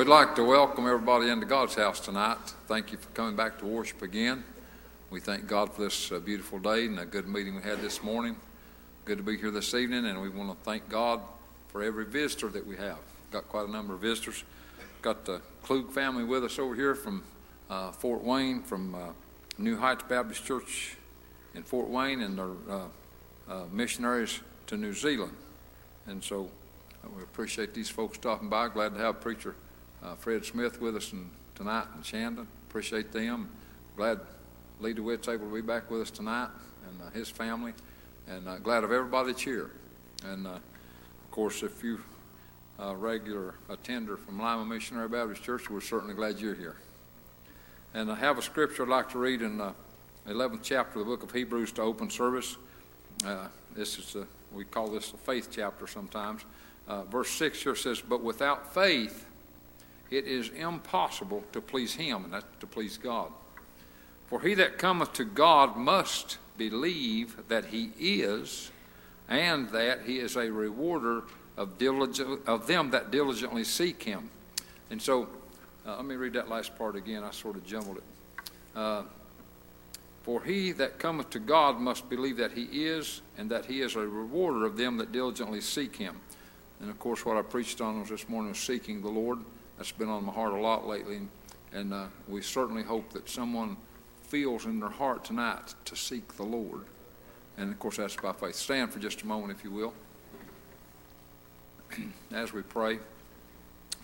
We'd like to welcome everybody into God's house tonight. Thank you for coming back to worship again. We thank God for this uh, beautiful day and a good meeting we had this morning. Good to be here this evening, and we want to thank God for every visitor that we have. Got quite a number of visitors. Got the Klug family with us over here from uh, Fort Wayne, from uh, New Heights Baptist Church in Fort Wayne, and they're uh, uh, missionaries to New Zealand. And so uh, we appreciate these folks stopping by. Glad to have preacher uh, Fred Smith with us in, tonight in Shandon. Appreciate them. Glad Lee DeWitt's able to be back with us tonight and uh, his family. And uh, glad of everybody that's here. And uh, of course, if you a regular attender from Lima Missionary Baptist Church, we're certainly glad you're here. And I have a scripture I'd like to read in the 11th chapter of the book of Hebrews to open service. Uh, this is a, we call this the faith chapter sometimes. Uh, verse 6 here says, But without faith, it is impossible to please him, and that's to please God. For he that cometh to God must believe that he is, and that he is a rewarder of, diligent, of them that diligently seek him. And so, uh, let me read that last part again. I sort of jumbled it. Uh, for he that cometh to God must believe that he is, and that he is a rewarder of them that diligently seek him. And of course, what I preached on was this morning was seeking the Lord. That's been on my heart a lot lately. And uh, we certainly hope that someone feels in their heart tonight to seek the Lord. And of course, that's by faith. Stand for just a moment, if you will. as we pray.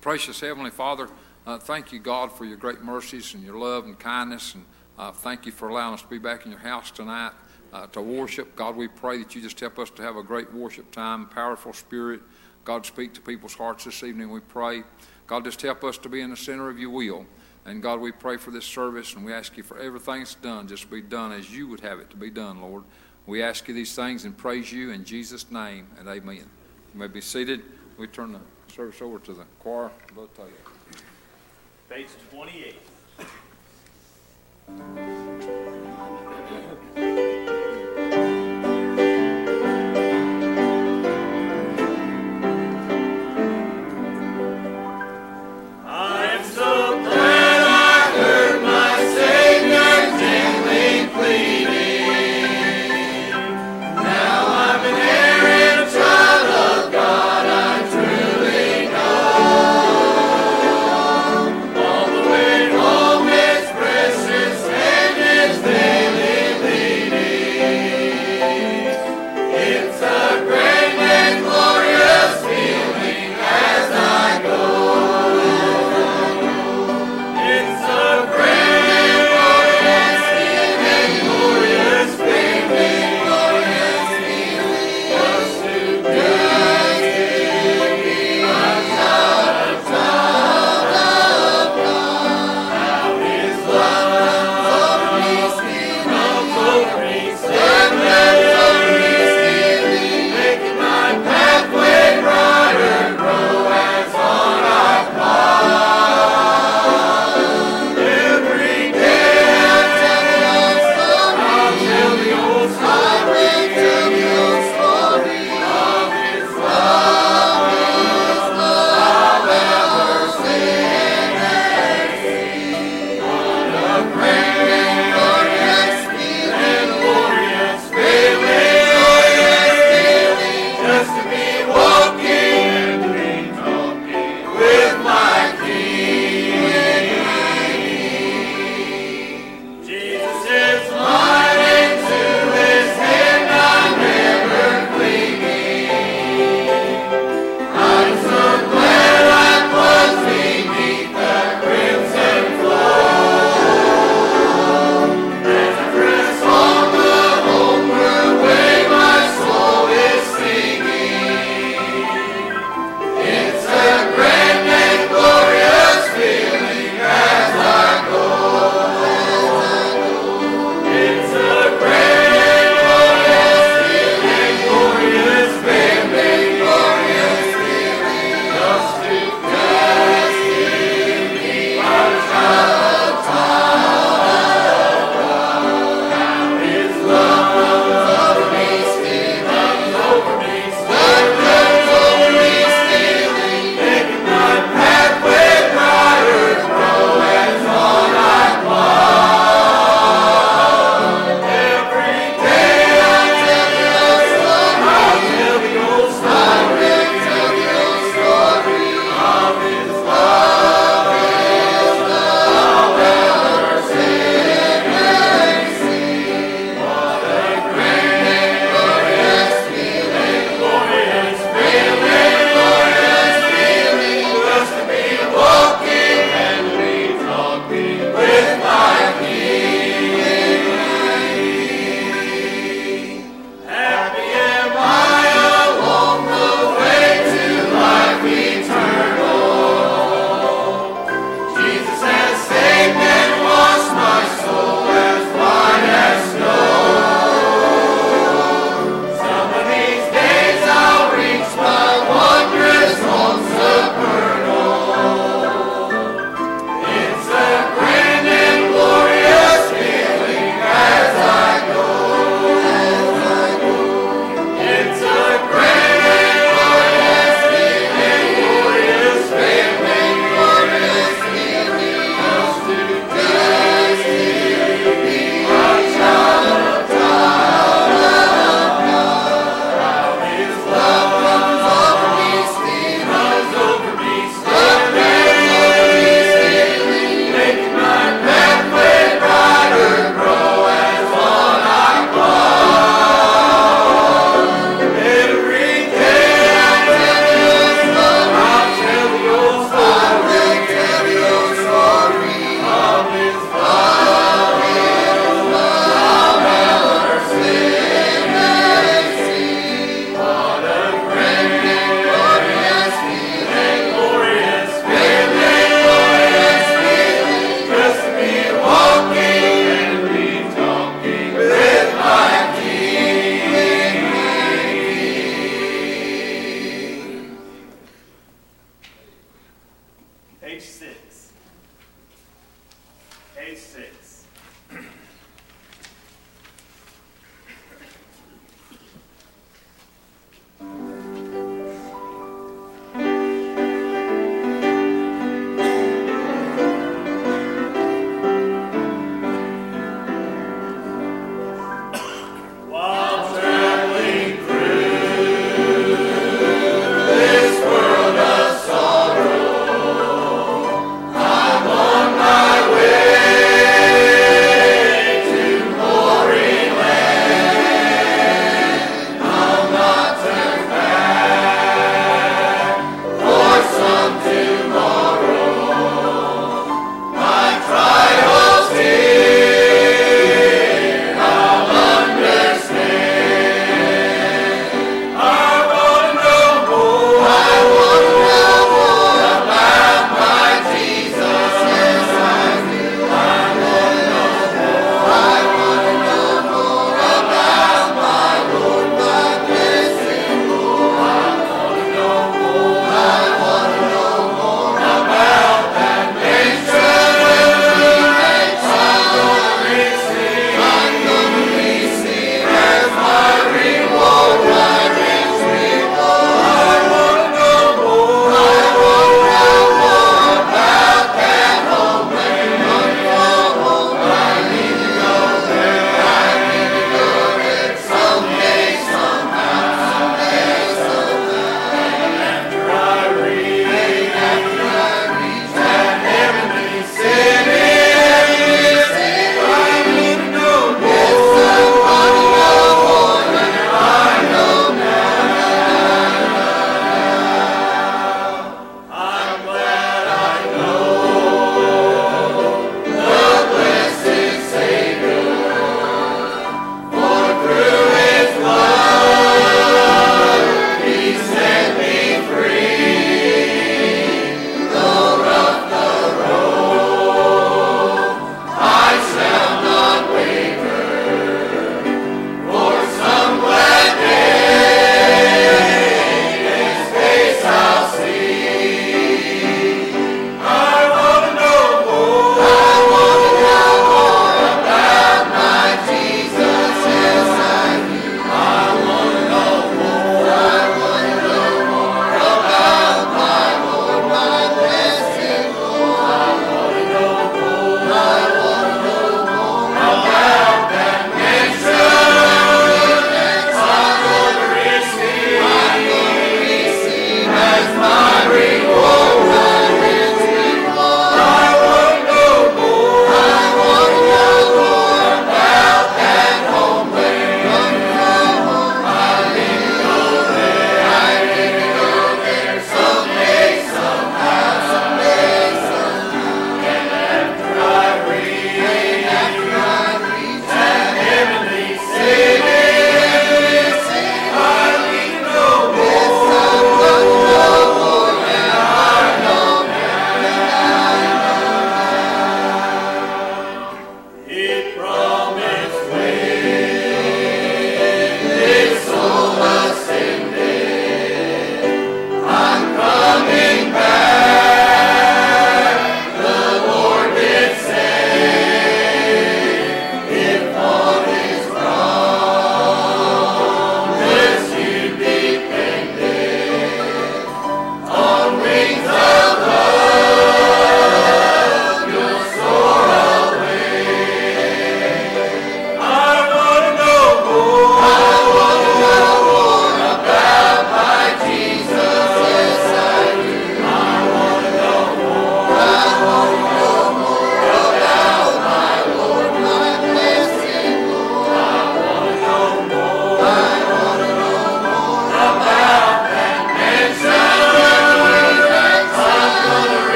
Precious Heavenly Father, uh, thank you, God, for your great mercies and your love and kindness. And uh, thank you for allowing us to be back in your house tonight uh, to worship. God, we pray that you just help us to have a great worship time, powerful spirit. God, speak to people's hearts this evening, we pray. God, just help us to be in the center of your will. And God, we pray for this service and we ask you for everything that's done, just be done as you would have it to be done, Lord. We ask you these things and praise you in Jesus' name and amen. You may be seated. We turn the service over to the choir. They'll you. Page 28.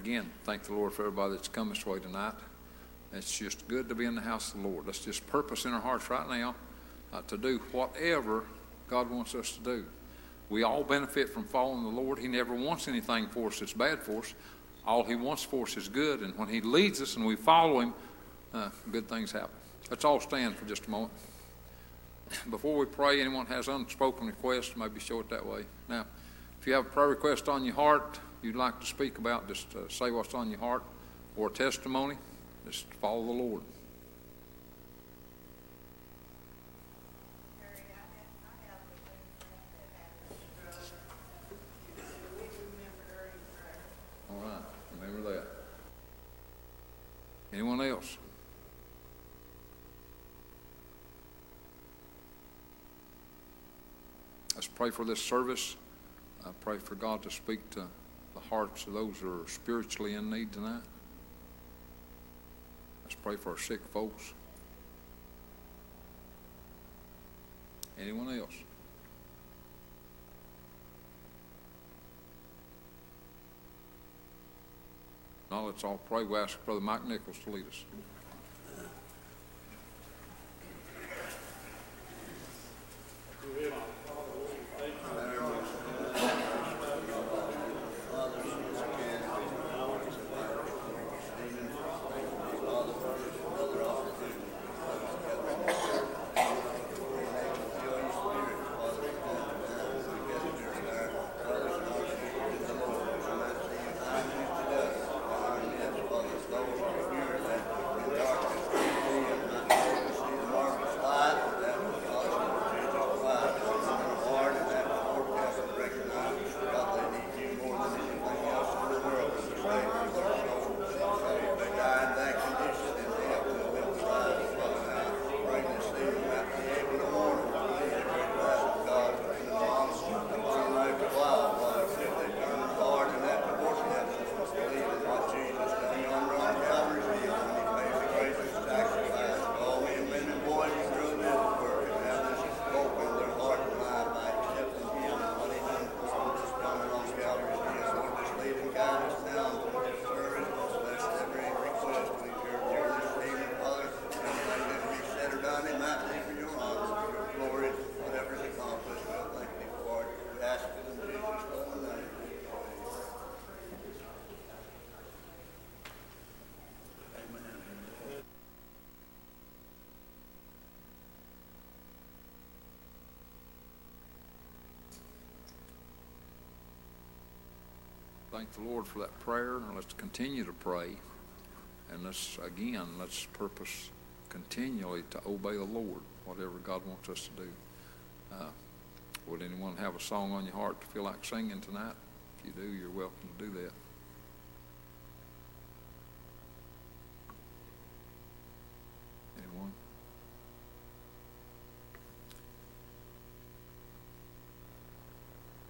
Again, thank the Lord for everybody that's come this way tonight. It's just good to be in the house of the Lord. Let's just purpose in our hearts right now uh, to do whatever God wants us to do. We all benefit from following the Lord. He never wants anything for us that's bad for us. All He wants for us is good. And when He leads us and we follow Him, uh, good things happen. Let's all stand for just a moment. Before we pray, anyone has unspoken requests, maybe show it that way. Now, if you have a prayer request on your heart you'd like to speak about, just uh, say what's on your heart or a testimony. Just follow the Lord. All right, remember that. Anyone else? Let's pray for this service. I pray for God to speak to the hearts of those who are spiritually in need tonight. Let's pray for our sick folks. Anyone else? Now let's all pray. We ask Brother Mike Nichols to lead us. Thank the Lord for that prayer, and let's continue to pray. And let's, again, let's purpose continually to obey the Lord, whatever God wants us to do. Uh, would anyone have a song on your heart to feel like singing tonight? If you do, you're welcome to do that. Anyone?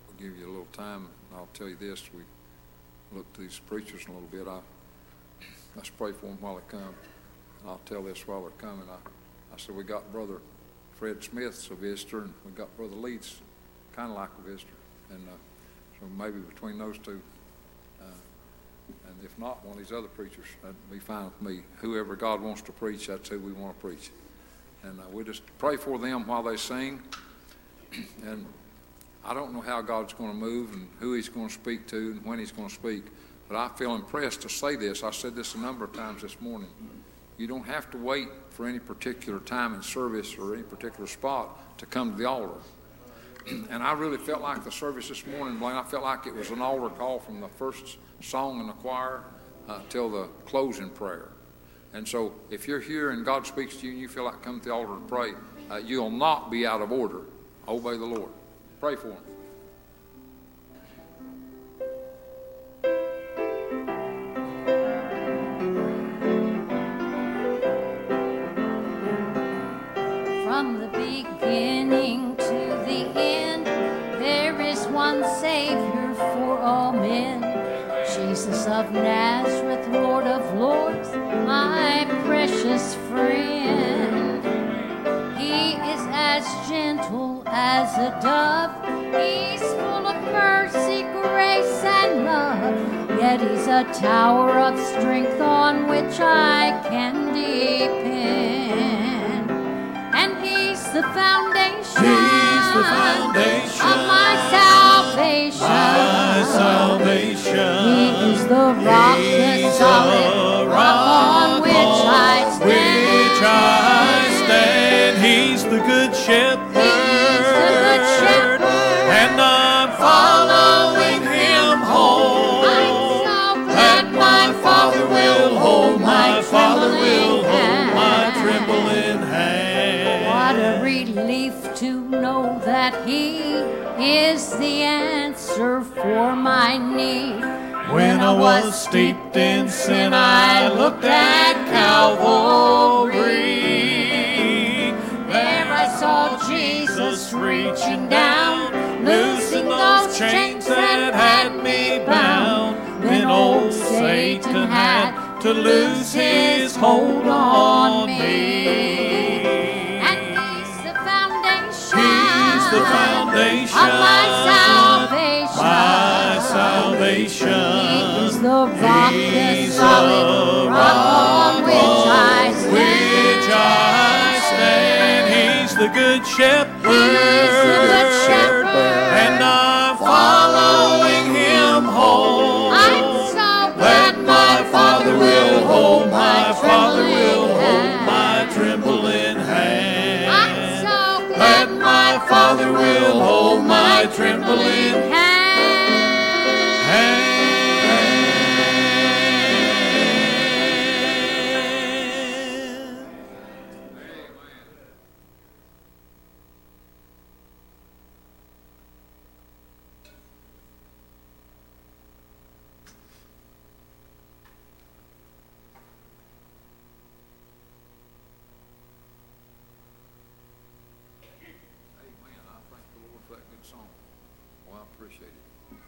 We'll give you a little time. I'll tell you this. We look these preachers a little bit. I, let's pray for them while they come. And I'll tell this while they're coming. I, I said, we got Brother Fred Smith's a visitor, and we got Brother Lee's kind of like a visitor. And uh, so maybe between those two, uh, and if not, one of these other preachers, that'd be fine with me. Whoever God wants to preach, that's who we want to preach. And uh, we just pray for them while they sing. and I don't know how God's going to move and who He's going to speak to and when He's going to speak, but I feel impressed to say this. I said this a number of times this morning. You don't have to wait for any particular time in service or any particular spot to come to the altar. and I really felt like the service this morning, Blaine, I felt like it was an altar call from the first song in the choir uh, till the closing prayer. And so if you're here and God speaks to you and you feel like come to the altar and pray, uh, you'll not be out of order. Obey the Lord. Pray for him. From the beginning to the end, there is one Savior for all men. Jesus of Nazareth, Lord of Lords, my precious friend. He is as gentle as a dove. He's full of mercy, grace, and love. Yet he's a tower of strength on which I can depend. And he's the foundation, he's the foundation of my salvation. My salvation. He is the rock, the solid rock, rock on which I stand. Which I stand. He's the good shepherd. My Father will hold my trembling hand. What a relief to know that He is the answer for my need. When I was steeped in sin, I looked at Calvary. There I saw Jesus reaching down, loosing those chains that had me bound. Then old Satan had to lose his hold on me. And He's the foundation, He's the foundation of my salvation. my salvation. He is the rock, the solid rock on which I stand. which I stand. He's the good shepherd. He's the good shepherd. Will hold my hand. hand. Appreciate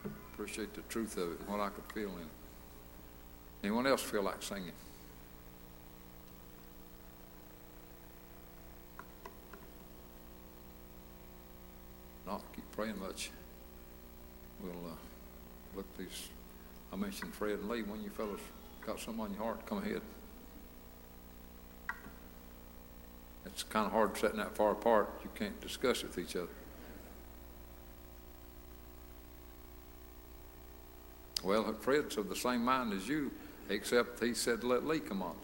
it. Appreciate the truth of it, and what I could feel in it. Anyone else feel like singing? Not keep praying much. We'll uh, look these. I mentioned Fred and Lee. When you fellows got something on your heart, come ahead. It's kind of hard sitting that far apart. You can't discuss it with each other. Well, Fred's of the same mind as you, except he said, let Lee come on.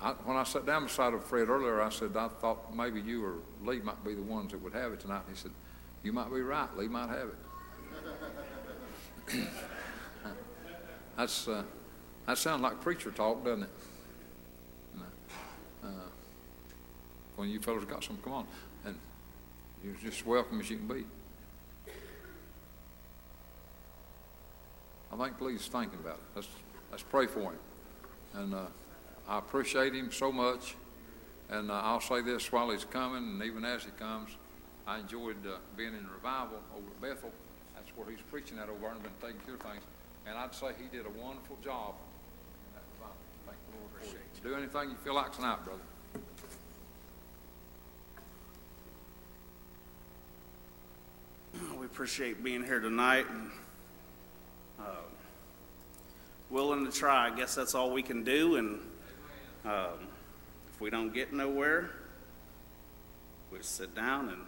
I, when I sat down beside of Fred earlier, I said, I thought maybe you or Lee might be the ones that would have it tonight. He said, you might be right. Lee might have it. That's, uh, that sounds like preacher talk, doesn't it? Uh, when you fellows got some, come on. And you're just welcome as you can be. I think Lee's thinking about it. Let's, let's pray for him. And uh, I appreciate him so much. And uh, I'll say this while he's coming, and even as he comes, I enjoyed uh, being in revival over at Bethel. That's where he's preaching at over and been taking care of things. And I'd say he did a wonderful job in that revival. Thank the Lord for you. Do anything you feel like tonight, brother. We appreciate being here tonight and uh, willing to try. I guess that's all we can do. And um, if we don't get nowhere, we just sit down and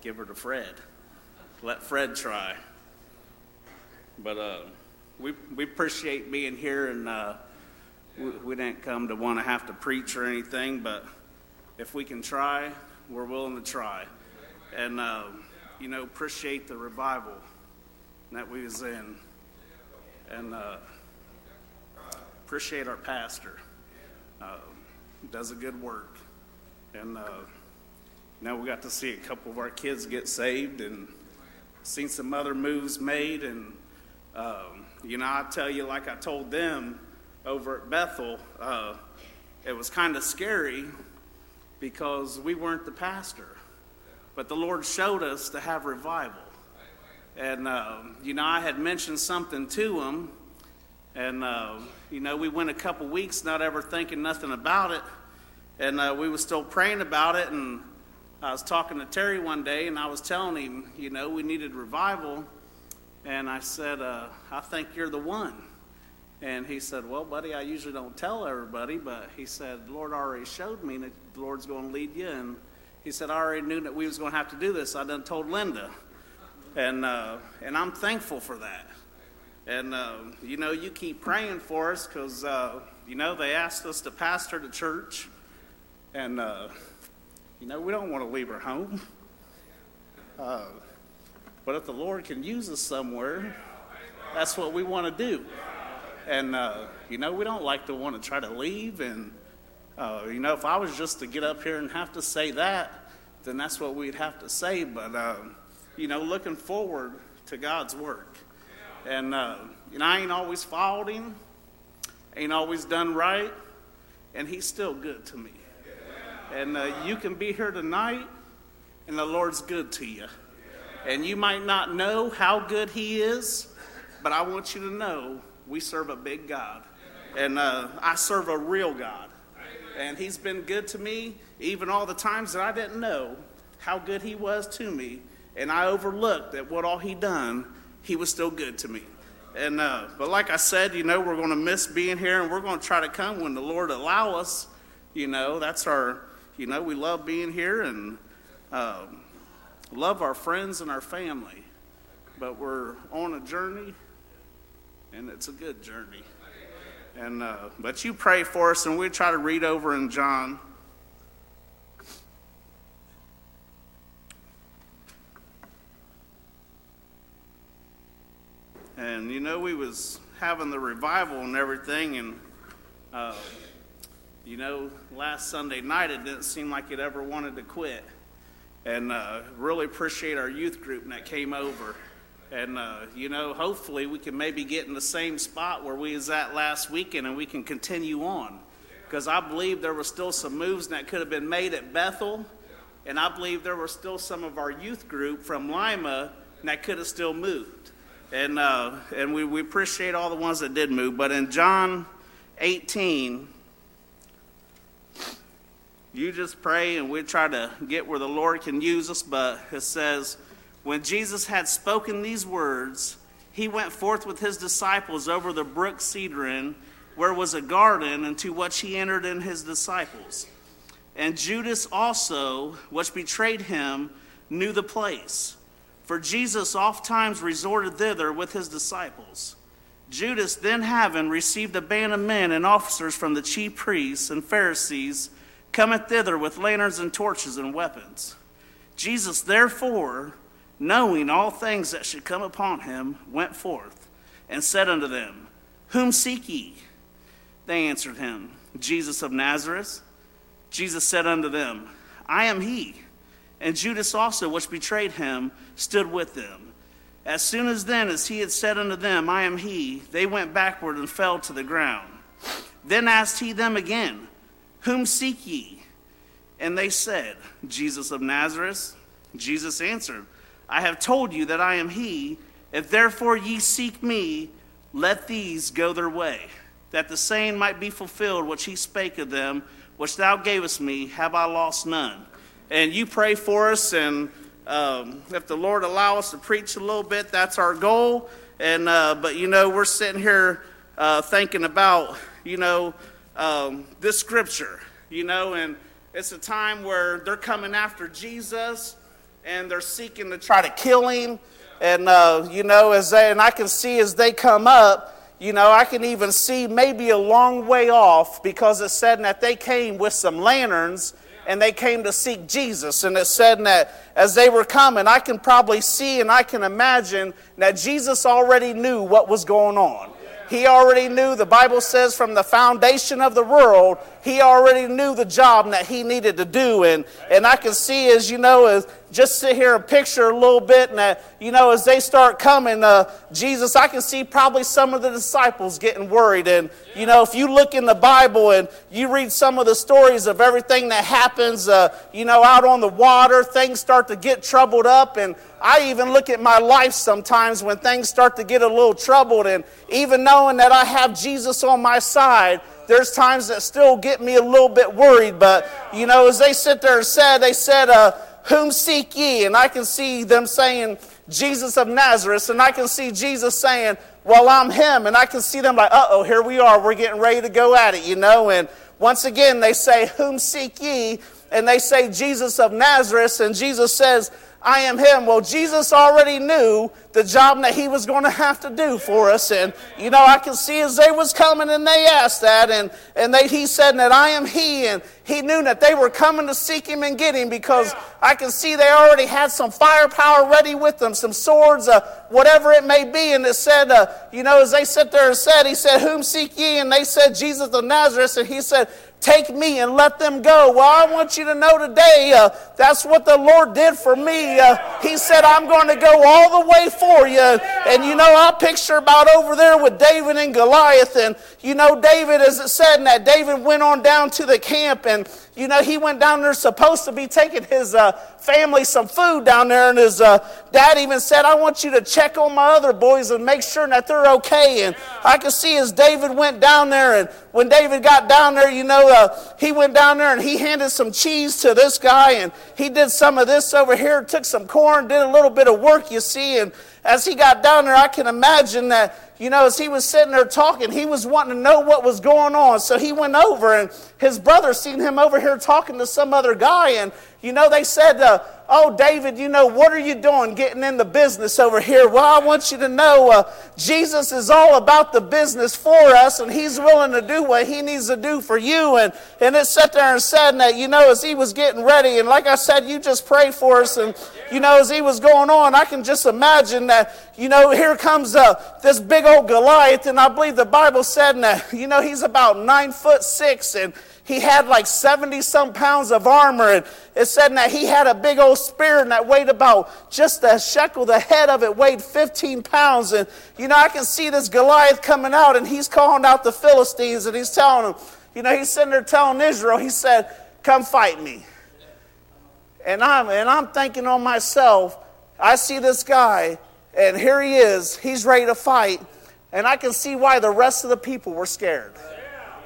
give her to Fred. Let Fred try. But uh, we we appreciate being here, and uh, we, we didn't come to want to have to preach or anything. But if we can try, we're willing to try. And uh, you know, appreciate the revival that we was in, and uh, appreciate our pastor. Uh, does a good work, and uh, now we got to see a couple of our kids get saved, and seen some other moves made, and um, you know, I tell you, like I told them over at Bethel, uh, it was kind of scary because we weren't the pastor. But the Lord showed us to have revival. And, uh, you know, I had mentioned something to him. And, uh, you know, we went a couple weeks not ever thinking nothing about it. And uh, we were still praying about it. And I was talking to Terry one day and I was telling him, you know, we needed revival. And I said, uh, I think you're the one. And he said, Well, buddy, I usually don't tell everybody, but he said, Lord already showed me that the Lord's going to lead you. And he said, I already knew that we was going to have to do this. I done told Linda. And, uh, and I'm thankful for that. And, uh, you know, you keep praying for us because, uh, you know, they asked us to pastor the church. And, uh, you know, we don't want to leave our home. Uh, but if the Lord can use us somewhere, that's what we want to do. And, uh, you know, we don't like to want to try to leave. And, uh, you know, if I was just to get up here and have to say that, then that's what we'd have to say. But, uh, you know, looking forward to God's work. And, uh, I ain't always followed him, ain't always done right, and he's still good to me. And uh, you can be here tonight, and the Lord's good to you. And you might not know how good he is, but I want you to know we serve a big God. And uh, I serve a real God. And he's been good to me, even all the times that I didn't know how good he was to me. And I overlooked that what all he done, he was still good to me. And uh, but like I said, you know, we're going to miss being here, and we're going to try to come when the Lord allow us. You know, that's our. You know, we love being here and um, love our friends and our family. But we're on a journey, and it's a good journey. And uh, but you pray for us, and we try to read over in John. And you know, we was having the revival and everything, and uh, you know, last Sunday night it didn't seem like it ever wanted to quit. And uh, really appreciate our youth group that came over. And uh, you know, hopefully we can maybe get in the same spot where we was at last weekend, and we can continue on. Because I believe there were still some moves that could have been made at Bethel, and I believe there were still some of our youth group from Lima that could have still moved. And uh, and we, we appreciate all the ones that did move. But in John 18, you just pray, and we try to get where the Lord can use us. But it says. When Jesus had spoken these words, he went forth with his disciples over the brook Cedron, where was a garden, into which he entered in his disciples. And Judas also, which betrayed him, knew the place, for Jesus oft times resorted thither with his disciples. Judas, then having received a band of men and officers from the chief priests and Pharisees, cometh thither with lanterns and torches and weapons. Jesus, therefore, knowing all things that should come upon him, went forth and said unto them, Whom seek ye? They answered him, Jesus of Nazareth. Jesus said unto them, I am he. And Judas also, which betrayed him, stood with them. As soon as then as he had said unto them, I am he, they went backward and fell to the ground. Then asked he them again, Whom seek ye? And they said, Jesus of Nazareth. Jesus answered, I have told you that I am he. If therefore ye seek me, let these go their way, that the saying might be fulfilled which he spake of them, which thou gavest me, have I lost none. And you pray for us, and um, if the Lord allow us to preach a little bit, that's our goal. And uh, but you know, we're sitting here uh, thinking about you know um, this scripture, you know, and it's a time where they're coming after Jesus and they're seeking to try to kill him. And, uh, you know, as they, and I can see as they come up, you know, I can even see maybe a long way off because it said that they came with some lanterns and they came to seek Jesus. And it said that as they were coming, I can probably see and I can imagine that Jesus already knew what was going on. He already knew, the Bible says, from the foundation of the world, he already knew the job that he needed to do. And, and I can see, as you know, as just sit here and picture a little bit, and that, you know, as they start coming, uh, Jesus, I can see probably some of the disciples getting worried. And, you know, if you look in the Bible and you read some of the stories of everything that happens, uh, you know, out on the water, things start to get troubled up. And I even look at my life sometimes when things start to get a little troubled, and even knowing that I have Jesus on my side, there's times that still get me a little bit worried. But, you know, as they sit there and said, they said, uh, Whom seek ye? And I can see them saying, Jesus of Nazareth, and I can see Jesus saying, well, I'm him. And I can see them like, uh oh, here we are. We're getting ready to go at it, you know. And once again, they say, Whom seek ye? And they say, Jesus of Nazareth. And Jesus says, I am him. Well, Jesus already knew the job that he was going to have to do for us. And, you know, I can see as they was coming and they asked that. And, and they, he said that I am he. And he knew that they were coming to seek him and get him because I can see they already had some firepower ready with them, some swords, uh, whatever it may be. And it said, uh, you know, as they sit there and said, he said, Whom seek ye? And they said, Jesus of Nazareth. And he said, Take me and let them go. Well, I want you to know today uh, that's what the Lord did for me. Uh, he said, I'm going to go all the way for you. And you know, I picture about over there with David and Goliath. And you know, David, as it said, and that David went on down to the camp and you know, he went down there supposed to be taking his uh, family some food down there, and his uh, dad even said, I want you to check on my other boys and make sure that they're okay. And I could see as David went down there, and when David got down there, you uh, he went down there and he handed some cheese to this guy, and he did some of this over here, took some corn, did a little bit of work, you see. And as he got down there, I can imagine that you know, as he was sitting there talking, he was wanting to know what was going on. So he went over, and his brother seen him over here talking to some other guy. And, you know, they said, uh, Oh, David, you know, what are you doing getting in the business over here? Well, I want you to know uh, Jesus is all about the business for us, and he's willing to do what he needs to do for you. And, and it sat there and said that, you know, as he was getting ready, and like I said, you just prayed for us, and, you know, as he was going on, I can just imagine that, you know, here comes uh, this big old Goliath, and I believe the Bible said that, you know, he's about nine foot six, and he had like 70 some pounds of armor. And it said that he had a big old spear and that weighed about just a shekel. The head of it weighed 15 pounds. And, you know, I can see this Goliath coming out and he's calling out the Philistines and he's telling them, you know, he's sitting there telling Israel, he said, come fight me. And I'm, and I'm thinking on myself, I see this guy and here he is. He's ready to fight. And I can see why the rest of the people were scared.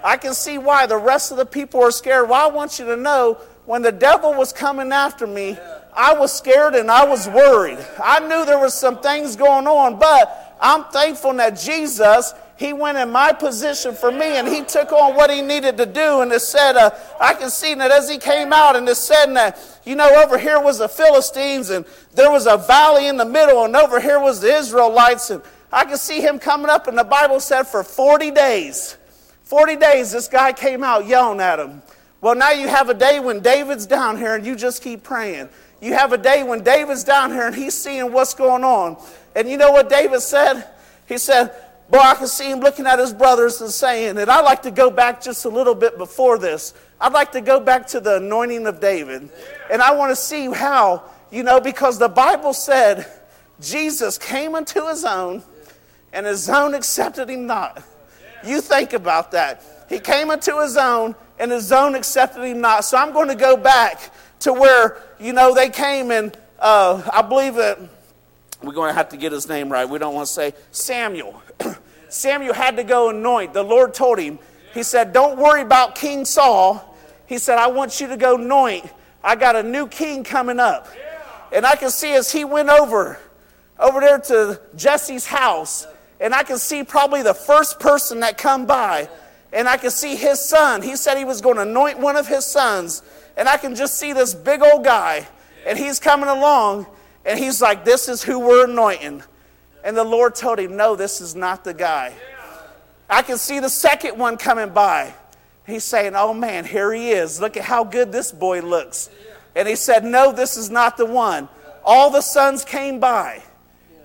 I can see why the rest of the people are scared. Well, I want you to know when the devil was coming after me, I was scared and I was worried. I knew there was some things going on, but I'm thankful that Jesus, he went in my position for me and he took on what he needed to do. And it said, uh, I can see that as he came out and it said that, you know, over here was the Philistines and there was a valley in the middle and over here was the Israelites. And I can see him coming up and the Bible said for 40 days 40 days, this guy came out yelling at him. Well, now you have a day when David's down here and you just keep praying. You have a day when David's down here and he's seeing what's going on. And you know what David said? He said, Boy, I can see him looking at his brothers and saying, and I'd like to go back just a little bit before this. I'd like to go back to the anointing of David. And I want to see how, you know, because the Bible said Jesus came unto his own and his own accepted him not. You think about that. He came into his own, and his own accepted him not. So I'm going to go back to where, you know, they came and uh, I believe that we're going to have to get his name right. We don't want to say Samuel. Samuel had to go anoint. The Lord told him, He said, Don't worry about King Saul. He said, I want you to go anoint. I got a new king coming up. And I can see as he went over, over there to Jesse's house, and I can see probably the first person that come by, and I can see his son. He said he was going to anoint one of his sons, and I can just see this big old guy, and he's coming along, and he's like, "This is who we're anointing," and the Lord told him, "No, this is not the guy." I can see the second one coming by. He's saying, "Oh man, here he is. Look at how good this boy looks." And he said, "No, this is not the one." All the sons came by,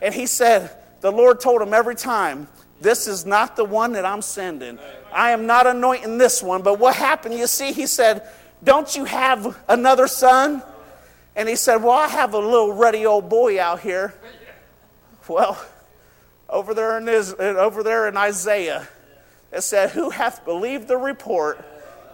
and he said the Lord told him every time, This is not the one that I'm sending. I am not anointing this one. But what happened? You see, he said, Don't you have another son? And he said, Well, I have a little ruddy old boy out here. Well, over there in, his, over there in Isaiah, it said, Who hath believed the report?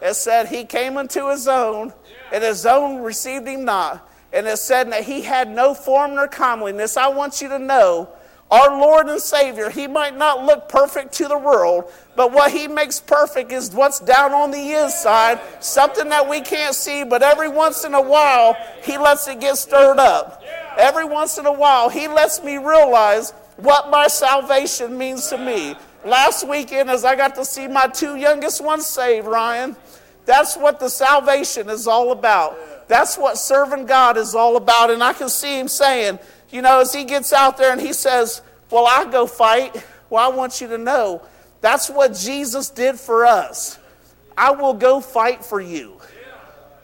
It said, He came unto his own, and his own received him not. And it said that he had no form nor comeliness. I want you to know our Lord and Savior, He might not look perfect to the world, but what He makes perfect is what's down on the inside, something that we can't see, but every once in a while, He lets it get stirred up. Every once in a while, He lets me realize what my salvation means to me. Last weekend, as I got to see my two youngest ones saved, Ryan, that's what the salvation is all about. That's what serving God is all about. And I can see him saying, you know, as he gets out there and he says, Well, I go fight. Well, I want you to know that's what Jesus did for us. I will go fight for you.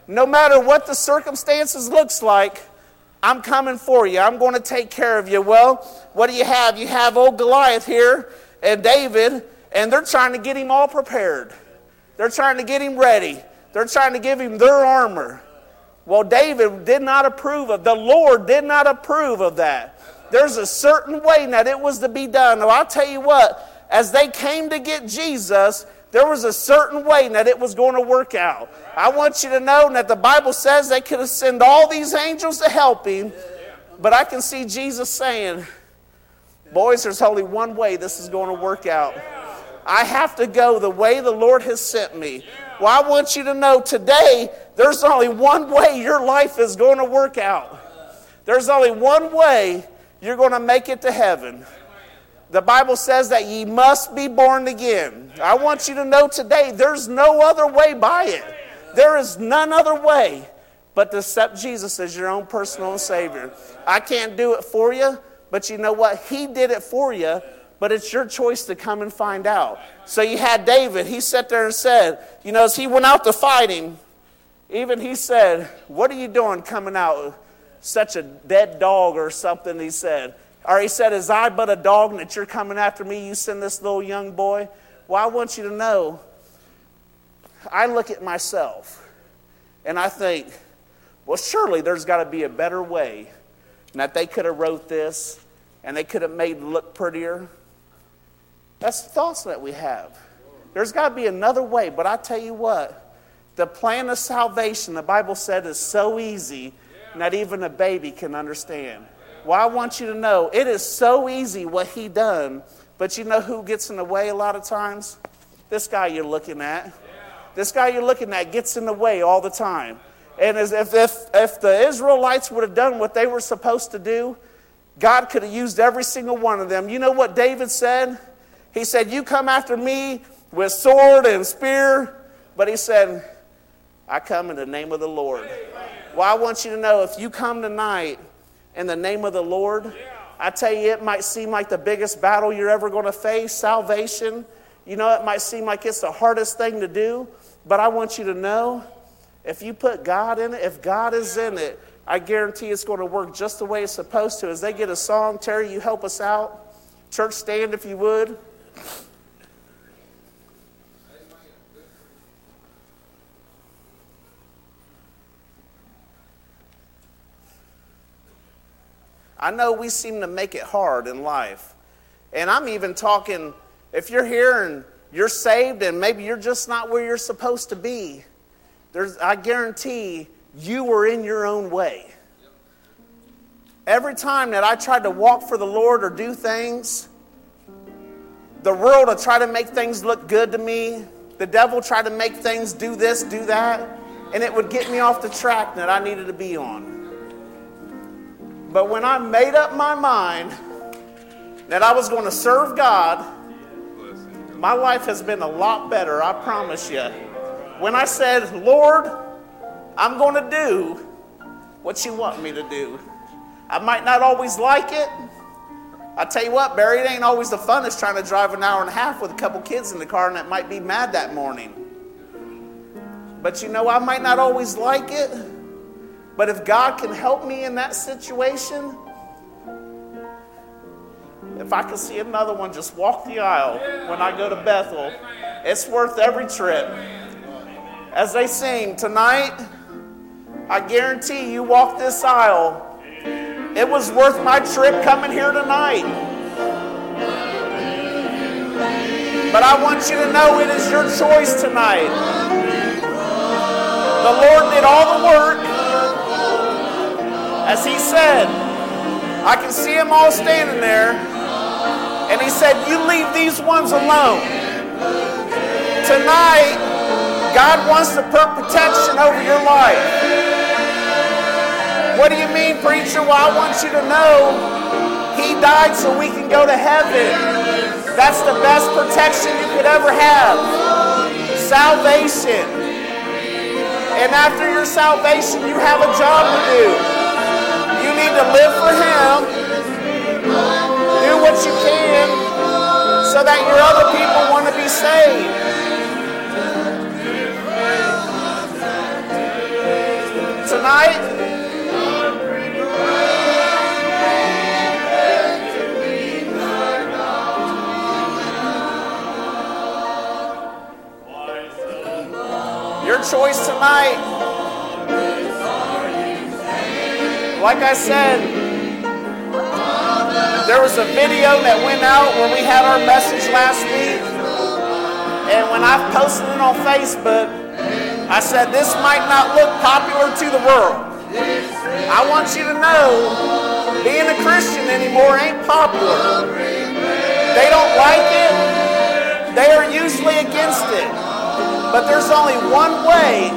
No matter what the circumstances looks like, I'm coming for you. I'm going to take care of you. Well, what do you have? You have old Goliath here and David, and they're trying to get him all prepared. They're trying to get him ready. They're trying to give him their armor. Well, David did not approve of, the Lord did not approve of that. There's a certain way that it was to be done. Now, I'll tell you what, as they came to get Jesus, there was a certain way that it was going to work out. I want you to know that the Bible says they could have sent all these angels to help him, but I can see Jesus saying, Boys, there's only one way this is going to work out. I have to go the way the Lord has sent me. Well, I want you to know today there's only one way your life is going to work out. There's only one way you're going to make it to heaven. The Bible says that ye must be born again. I want you to know today there's no other way by it. There is none other way but to accept Jesus as your own personal Savior. I can't do it for you, but you know what? He did it for you but it's your choice to come and find out. So you had David, he sat there and said, you know, as he went out to fight him, even he said, What are you doing coming out? Such a dead dog or something, he said. Or he said, Is I but a dog and that you're coming after me? You send this little young boy? Well, I want you to know, I look at myself and I think, well, surely there's got to be a better way. And that they could have wrote this and they could have made it look prettier that's the thoughts that we have. There's got to be another way, but I tell you what, the plan of salvation, the Bible said, is so easy not even a baby can understand. Well, I want you to know it is so easy what he done, but you know who gets in the way a lot of times? This guy you're looking at. This guy you're looking at gets in the way all the time. And as if, if, if the Israelites would have done what they were supposed to do, God could have used every single one of them. You know what David said? He said, You come after me with sword and spear. But he said, I come in the name of the Lord. Well, I want you to know if you come tonight in the name of the Lord, I tell you, it might seem like the biggest battle you're ever going to face salvation. You know, it might seem like it's the hardest thing to do. But I want you to know if you put God in it, if God is in it, I guarantee it's going to work just the way it's supposed to. As they get a song, Terry, you help us out. Church, stand if you would. I know we seem to make it hard in life. And I'm even talking, if you're here and you're saved and maybe you're just not where you're supposed to be, there's, I guarantee you were in your own way. Every time that I tried to walk for the Lord or do things, the world will try to make things look good to me. The devil tried to make things do this, do that, and it would get me off the track that I needed to be on. But when I made up my mind that I was going to serve God, my life has been a lot better, I promise you. When I said, Lord, I'm going to do what you want me to do. I might not always like it. I tell you what, Barry, it ain't always the funnest trying to drive an hour and a half with a couple kids in the car and that might be mad that morning. But you know, I might not always like it. But if God can help me in that situation, if I can see another one just walk the aisle when I go to Bethel, it's worth every trip. As they sing tonight, I guarantee you walk this aisle it was worth my trip coming here tonight. But I want you to know it is your choice tonight. The Lord did all the work. As He said, I can see them all standing there. And He said, You leave these ones alone. Tonight, God wants to put protection over your life. What do you mean, preacher? Well, I want you to know He died so we can go to heaven. That's the best protection you could ever have. Salvation. And after your salvation, you have a job to do. You need to live for Him, do what you can so that your other people want to be saved. Tonight, your choice tonight. Like I said, there was a video that went out when we had our message last week. And when I posted it on Facebook, I said, this might not look popular to the world. I want you to know, being a Christian anymore ain't popular. They don't like it. They are usually against it. But there's only one way.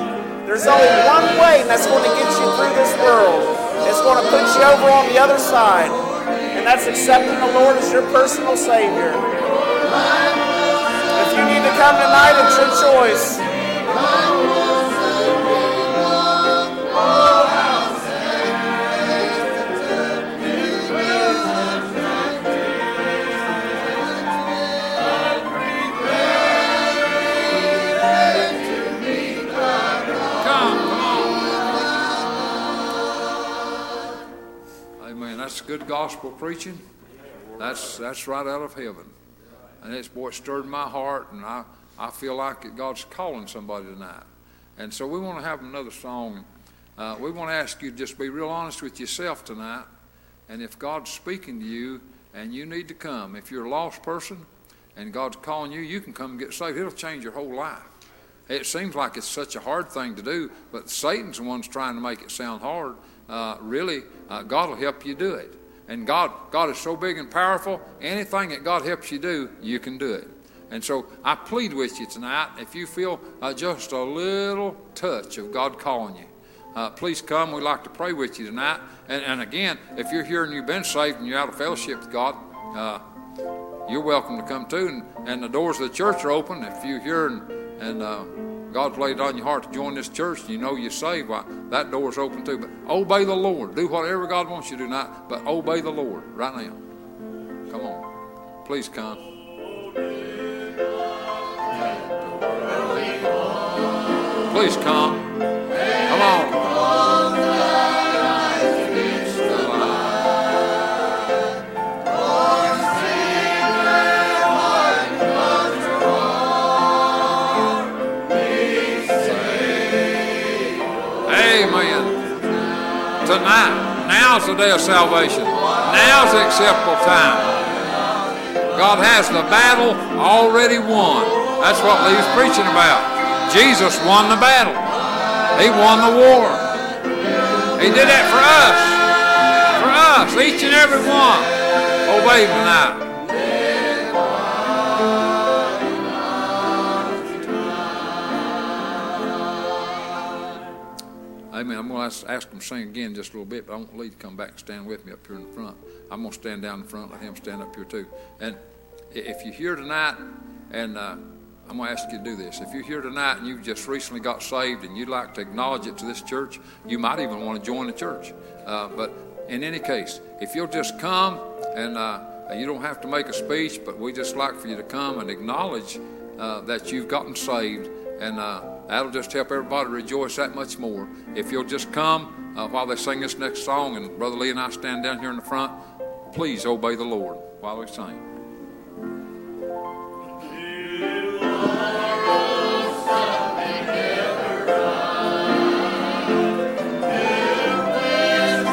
There's only one way, and that's going to get you through this world. It's going to put you over on the other side. And that's accepting the Lord as your personal Savior. If you need to come tonight, it's your choice. Good gospel preaching. That's that's right out of heaven. And it's boy stirred my heart and I, I feel like God's calling somebody tonight. And so we want to have another song. Uh, we want to ask you to just be real honest with yourself tonight. And if God's speaking to you and you need to come, if you're a lost person and God's calling you, you can come and get saved. It'll change your whole life. It seems like it's such a hard thing to do, but Satan's the one's trying to make it sound hard. Uh, really, uh, God will help you do it. And God, God is so big and powerful. Anything that God helps you do, you can do it. And so I plead with you tonight, if you feel uh, just a little touch of God calling you, uh, please come. We'd like to pray with you tonight. And, and again, if you're here and you've been saved and you're out of fellowship with God, uh, you're welcome to come too. And, and the doors of the church are open. If you're here and, and uh, God's laid it on your heart to join this church and you know you're saved, why, that door's open too. But obey the Lord. Do whatever God wants you to do tonight, but obey the Lord right now. Come on. Please come. Please. Come now's the day of salvation. Now's the acceptable time. God has the battle already won. That's what Lee's preaching about. Jesus won the battle. He won the war. He did that for us. For us, each and every one. Oh, Obey him tonight. Amen. I'm going to ask, them to sing again just a little bit, but I want Lee to come back and stand with me up here in the front. I'm going to stand down in front, let him stand up here too. And if you're here tonight, and uh, I'm going to ask you to do this. If you're here tonight and you've just recently got saved and you'd like to acknowledge it to this church, you might even want to join the church. Uh, but in any case, if you'll just come and uh, you don't have to make a speech, but we just like for you to come and acknowledge uh, that you've gotten saved, and uh, that'll just help everybody rejoice that much more. If you'll just come uh, while they sing this next song, and Brother Lee and I stand down here in the front, please obey the Lord while we sing.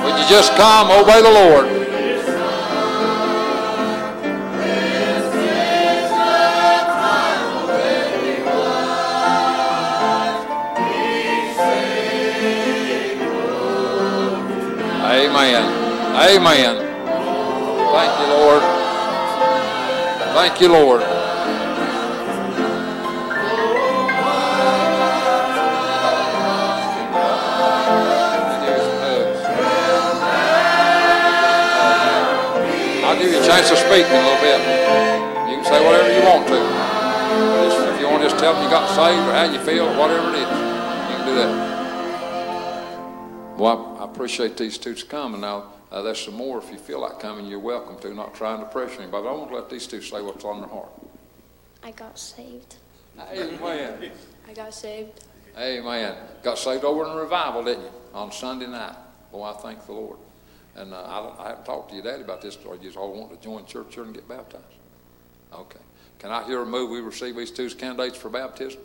Would you just come, obey the Lord? Amen. Amen. Thank you, Lord. Thank you, Lord. I'll give you a chance to speak in a little bit. You can say whatever you want to. Just, if you want to just tell them you got saved or how you feel, whatever it is, you can do that. Well, appreciate these two coming. Now, uh, there's some more. If you feel like coming, you're welcome to. Not trying to pressure anybody. But I want to let these two say what's on their heart. I got saved. Amen. I got saved. Amen. Got saved over in revival, didn't you? On Sunday night. Boy, I thank the Lord. And uh, I, I haven't talked to your daddy about this, or you just all want to join church here and get baptized? Okay. Can I hear a move? We receive these two candidates for baptism.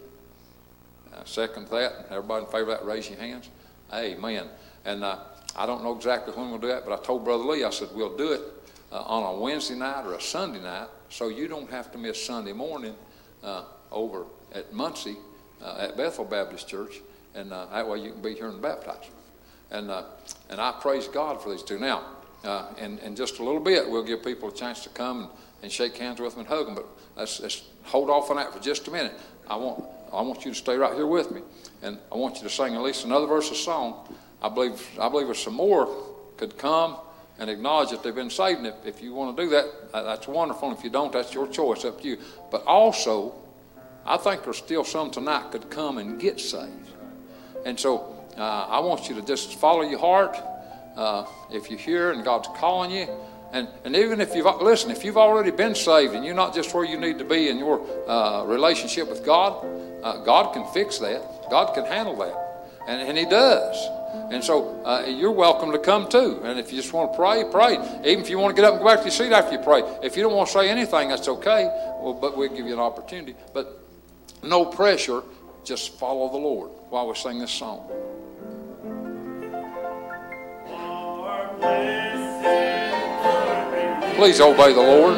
Uh, second that. Everybody in favor of that, raise your hands. Amen. And uh, I don't know exactly when we'll do that, but I told Brother Lee, I said, we'll do it uh, on a Wednesday night or a Sunday night so you don't have to miss Sunday morning uh, over at Muncie uh, at Bethel Baptist Church. And uh, that way you can be here and baptized. And, uh, and I praise God for these two. Now, in, in just a little bit, we'll give people a chance to come and, and shake hands with them and hug them. But let's, let's hold off on that for just a minute. I want, I want you to stay right here with me. And I want you to sing at least another verse of song. I believe, I believe there's some more could come and acknowledge that they've been saved. If, if you want to do that, that- that's wonderful. If you don't, that's your choice, up to you. But also, I think there's still some tonight could come and get saved. And so uh, I want you to just follow your heart. Uh, if you're here and God's calling you, and, and even if you've, listen, if you've already been saved and you're not just where you need to be in your uh, relationship with God, uh, God can fix that. God can handle that. And, and He does. And so uh, you're welcome to come too. And if you just want to pray, pray. Even if you want to get up and go back to your seat after you pray. If you don't want to say anything, that's okay. Well, but we'll give you an opportunity. But no pressure. Just follow the Lord while we sing this song. Please obey the Lord.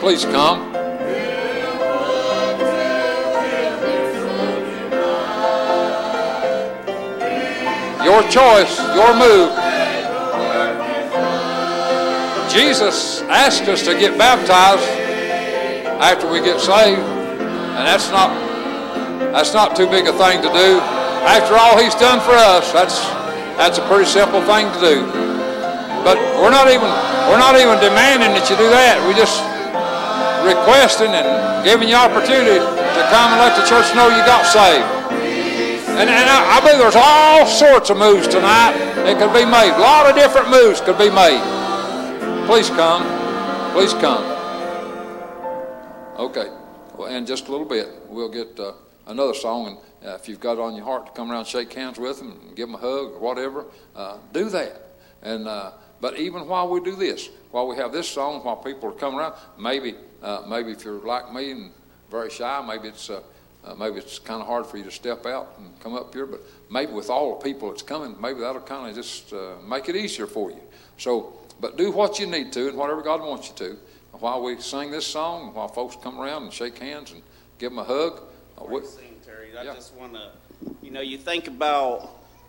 Please come. Your choice, your move. Jesus asked us to get baptized after we get saved, and that's not that's not too big a thing to do. After all He's done for us, that's that's a pretty simple thing to do. But we're not even we're not even demanding that you do that. We're just requesting and giving you opportunity to come and let the church know you got saved. And, and I, I believe there's all sorts of moves tonight that could be made. A lot of different moves could be made. Please come. Please come. Okay. Well, in just a little bit, we'll get uh, another song. And uh, if you've got it on your heart to come around and shake hands with them and give them a hug or whatever, uh, do that. And uh, but even while we do this, while we have this song, while people are coming around, maybe uh, maybe if you're like me and very shy, maybe it's uh, maybe it's kind of hard for you to step out and come up here. But maybe with all the people that's coming, maybe that'll kind of just uh, make it easier for you. So, but do what you need to and whatever God wants you to. While we sing this song, while folks come around and shake hands and give them a hug, uh, we- Sing, Terry. I Yeah. just want to, you know, you think about,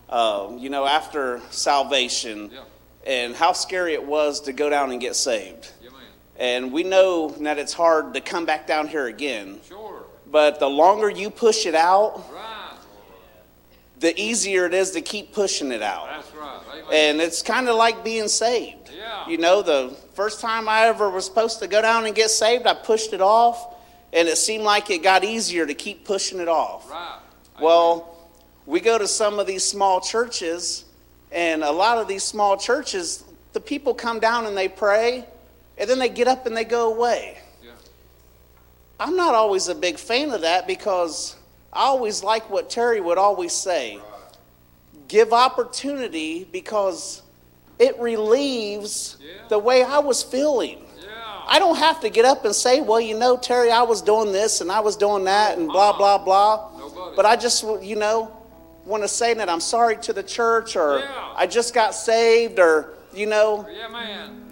uh, you know, after salvation Yeah. and how scary it was to go down and get saved. yeah, And we know that it's hard to come back down here again. sure, But the longer you push it out, right, the easier it is to keep pushing it out. that's right, amen. And it's kind of like being saved. Yeah. You know, the first time I ever was supposed to go down and get saved, I pushed it off, and it seemed like it got easier to keep pushing it off. right, Well, we go to some of these small churches, and a lot of these small churches, the people come down and they pray, and then they get up and they go away. I'm not always a big fan of that because I always like what Terry would always say give opportunity because it relieves Yeah. the way I was feeling. yeah, I don't have to get up and say, well, you know, Terry, I was doing this and I was doing that and blah, uh-huh. blah, blah. Nobody. But I just, you know, want to say that I'm sorry to the church or Yeah. I just got saved or, you know, yeah, man,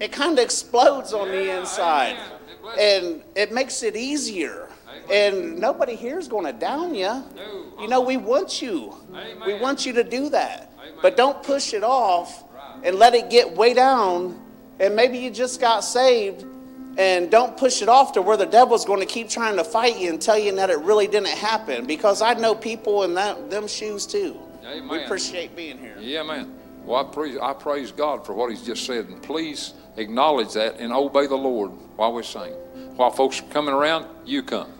it kind of explodes on the inside and it makes it easier. And nobody here is going to down you. You know, we want you. We want you to do that. But don't push it off and let it get way down. And maybe you just got saved and don't push it off to where the devil's going to keep trying to fight you and tell you that it really didn't happen because I know people in that, them shoes too. Amen. We appreciate being here. Yeah, man. Well, I praise, I praise God for what he's just said. And please acknowledge that and obey the Lord while we sing. While folks are coming around, you come.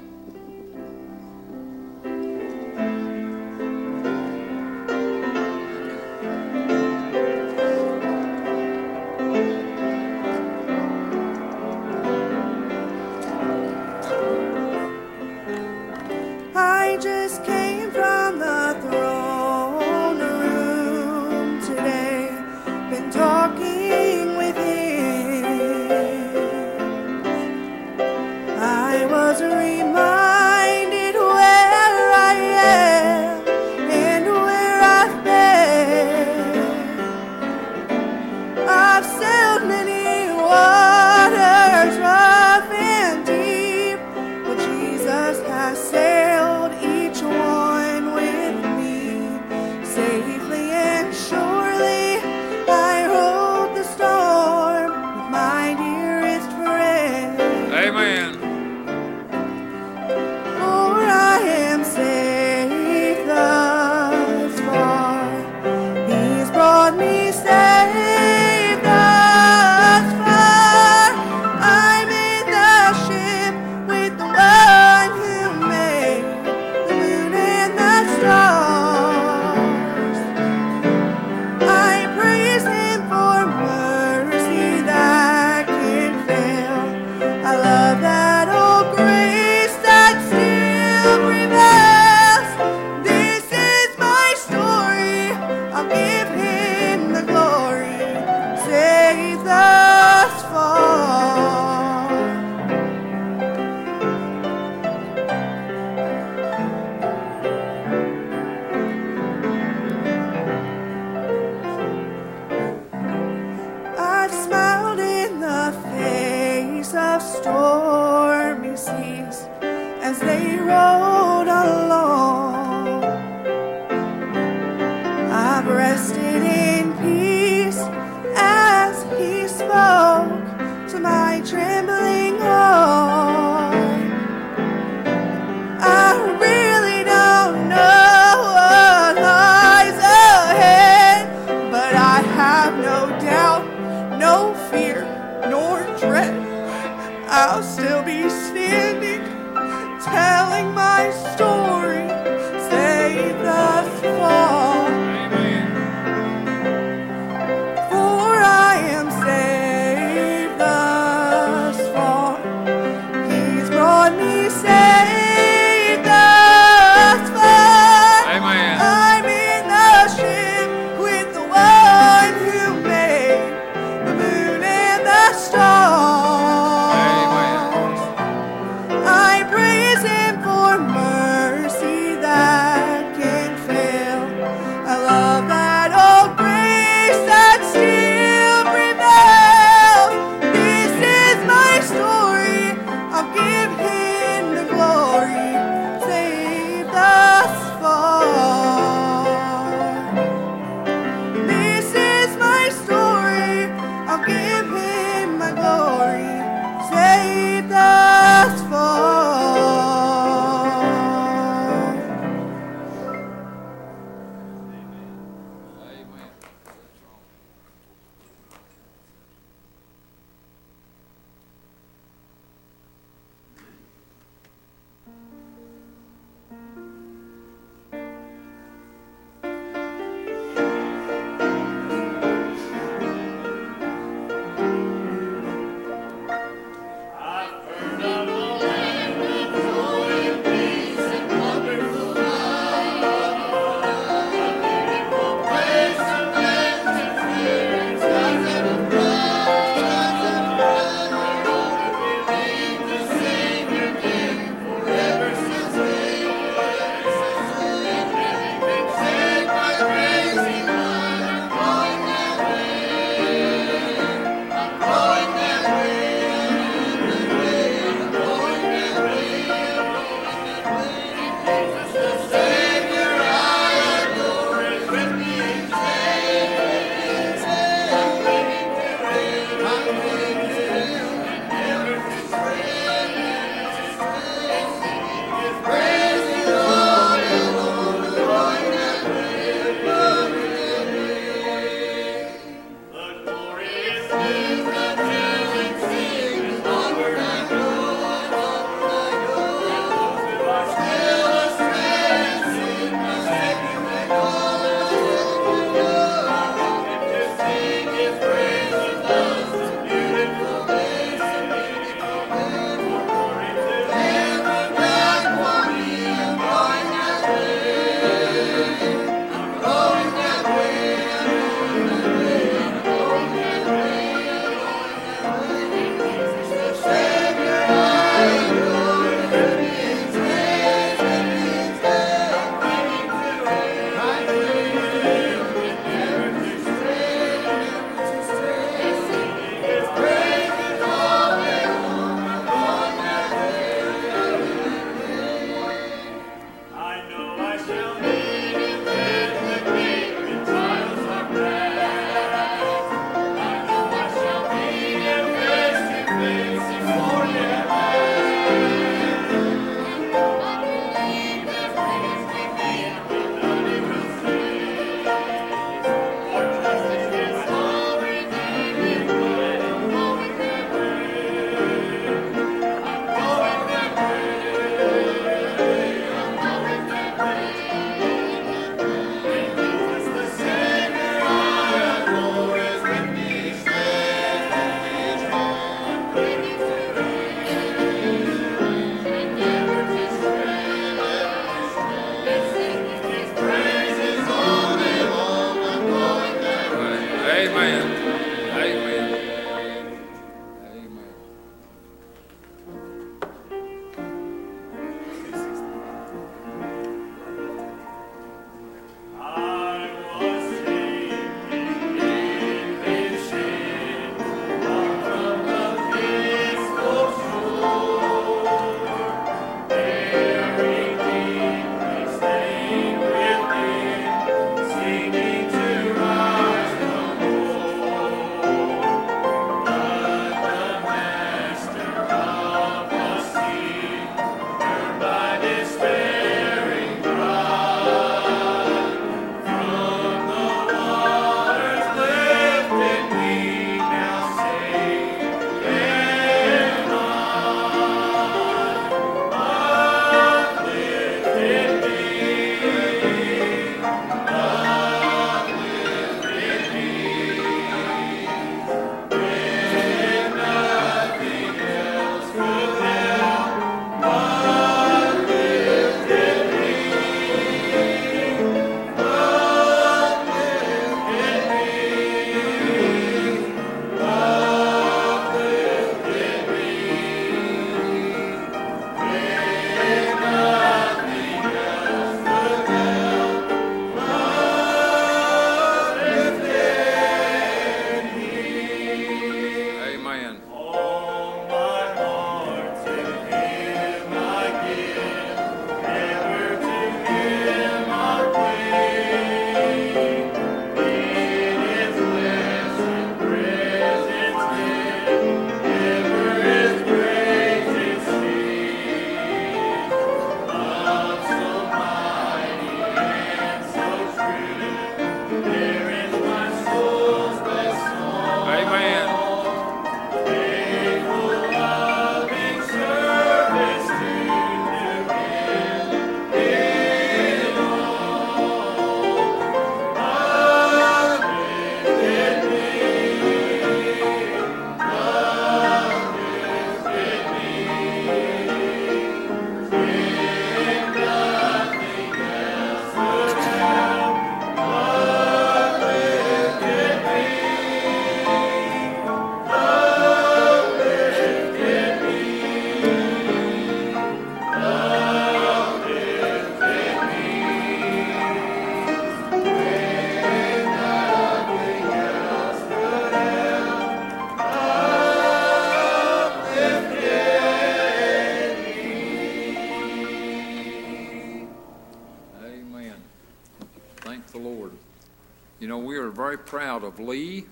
Proud of Lee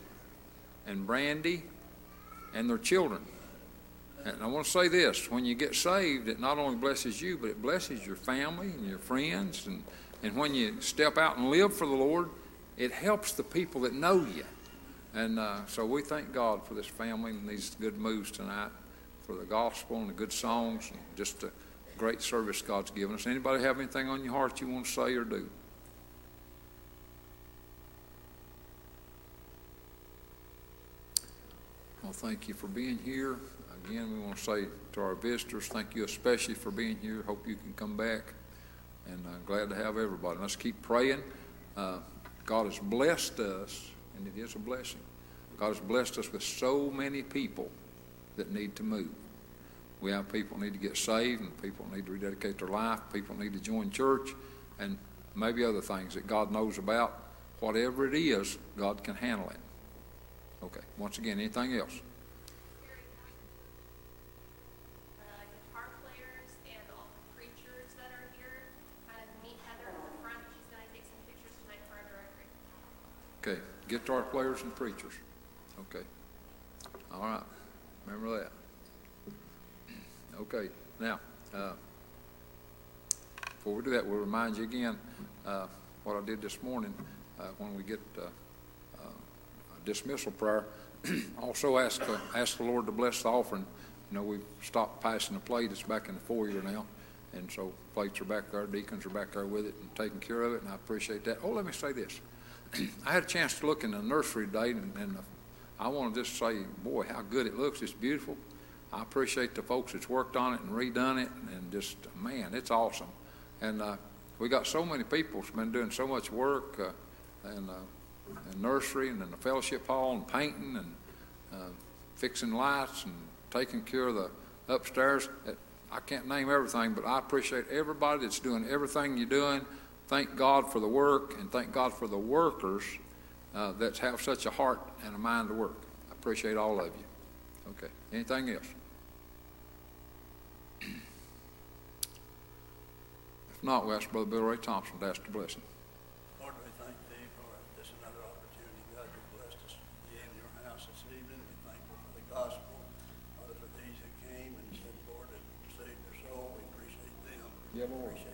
and Brandy and their children. And I want to say this when you get saved, it not only blesses you, but it blesses your family and your friends. And, and when you step out and live for the Lord, it helps the people that know you. And uh, so we thank God for this family and these good moves tonight, for the gospel and the good songs, and just a great service God's given us. Anybody have anything on your heart you want to say or do? Thank you for being here. Again, we want to say to our visitors, thank you especially for being here. Hope you can come back. And uh, glad to have everybody. Let's keep praying. Uh, God has blessed us, and it is a blessing. God has blessed us with so many people that need to move. We have people need to get saved, and people need to rededicate their life. People need to join church, and maybe other things that God knows about. Whatever it is, God can handle it. Okay. Once again, anything else? to our. Okay, guitar players and preachers. Okay. All right, remember that. Okay, now, uh, before we do that, we'll remind you again, uh, what I did this morning, uh, when we get, uh, dismissal prayer. Also ask, uh, ask the Lord to bless the offering. You know, we've stopped passing the plate, it's back in the foyer now. And so plates are back there, deacons are back there with it and taking care of it, and I appreciate that. Oh, let me say this. I had a chance to look in the nursery today, and, and I want to just say, boy, how good it looks. It's beautiful. I appreciate the folks that's worked on it and redone it, and just, man, it's awesome. And uh, we got so many people that's been doing so much work, uh, and, uh, and nursery, and in the fellowship hall, and painting, and uh, fixing lights, and taking care of the upstairs. I can't name everything, but I appreciate everybody that's doing everything you're doing. Thank God for the work, and thank God for the workers uh, that have such a heart and a mind to work. I appreciate all of you. Okay. Anything else? If not, we ask Brother Bill Ray Thompson to ask the blessing. Lord, we thank thee for this another opportunity, God, you blessed us to be in your house this evening. We thankful for the gospel, Father, for these who came and said, Lord, that saved their soul. We appreciate them. Yeah, Lord.